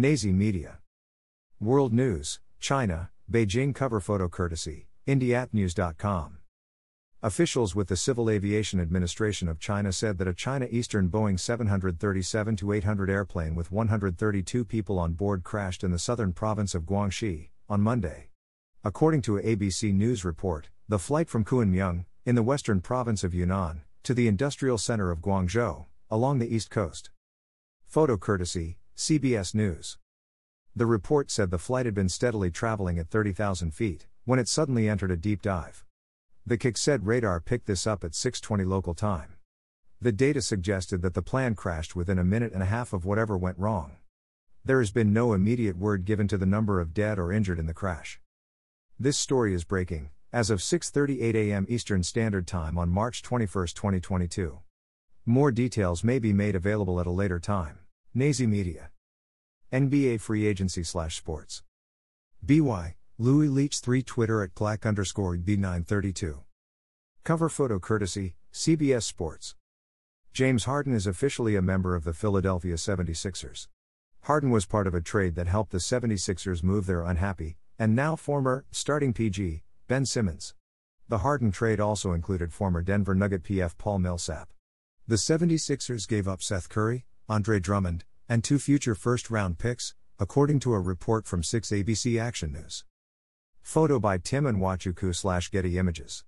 Nazi Media. World News, China, Beijing cover photo courtesy, IndiaTnews.com. Officials with the Civil Aviation Administration of China said that a China Eastern Boeing 737 800 airplane with 132 people on board crashed in the southern province of Guangxi on Monday. According to a ABC News report, the flight from Kunming, in the western province of Yunnan, to the industrial center of Guangzhou, along the east coast. Photo courtesy, CBS News. The report said the flight had been steadily traveling at 30,000 feet, when it suddenly entered a deep dive. The KIC said radar picked this up at 6:20 local time. The data suggested that the plan crashed within a minute and a half of whatever went wrong. There has been no immediate word given to the number of dead or injured in the crash. This story is breaking as of 6:38 a.m. Eastern Standard Time on March 21, 2022. More details may be made available at a later time. Nazi Media. NBA free agency slash sports. BY, Louis Leach 3 Twitter at Clack underscore B932. Cover photo courtesy, CBS Sports. James Harden is officially a member of the Philadelphia 76ers. Harden was part of a trade that helped the 76ers move their unhappy, and now former, starting PG, Ben Simmons. The Harden trade also included former Denver Nugget PF Paul Millsap. The 76ers gave up Seth Curry, Andre Drummond, and two future first round picks, according to a report from 6 ABC Action News. Photo by Tim Nwachukwu slash Getty Images.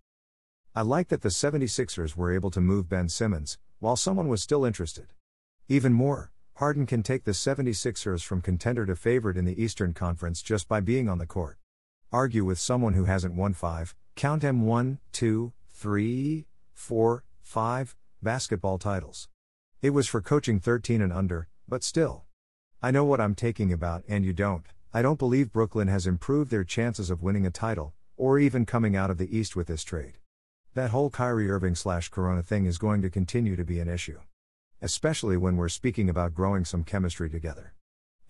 I like that the 76ers were able to move Ben Simmons, while someone was still interested. Even more, Harden can take the 76ers from contender to favorite in the Eastern Conference just by being on the court. Argue with someone who hasn't won five, count them one, two, three, four, five, basketball titles. It was for coaching 13 and under, but still. I know what I'm taking about, and you don't. I don't believe Brooklyn has improved their chances of winning a title, or even coming out of the East with this trade. That whole Kyrie Irving slash Corona thing is going to continue to be an issue. Especially when we're speaking about growing some chemistry together.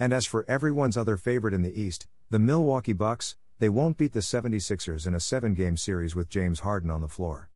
And as for everyone's other favorite in the East, the Milwaukee Bucks, they won't beat the 76ers in a seven game series with James Harden on the floor.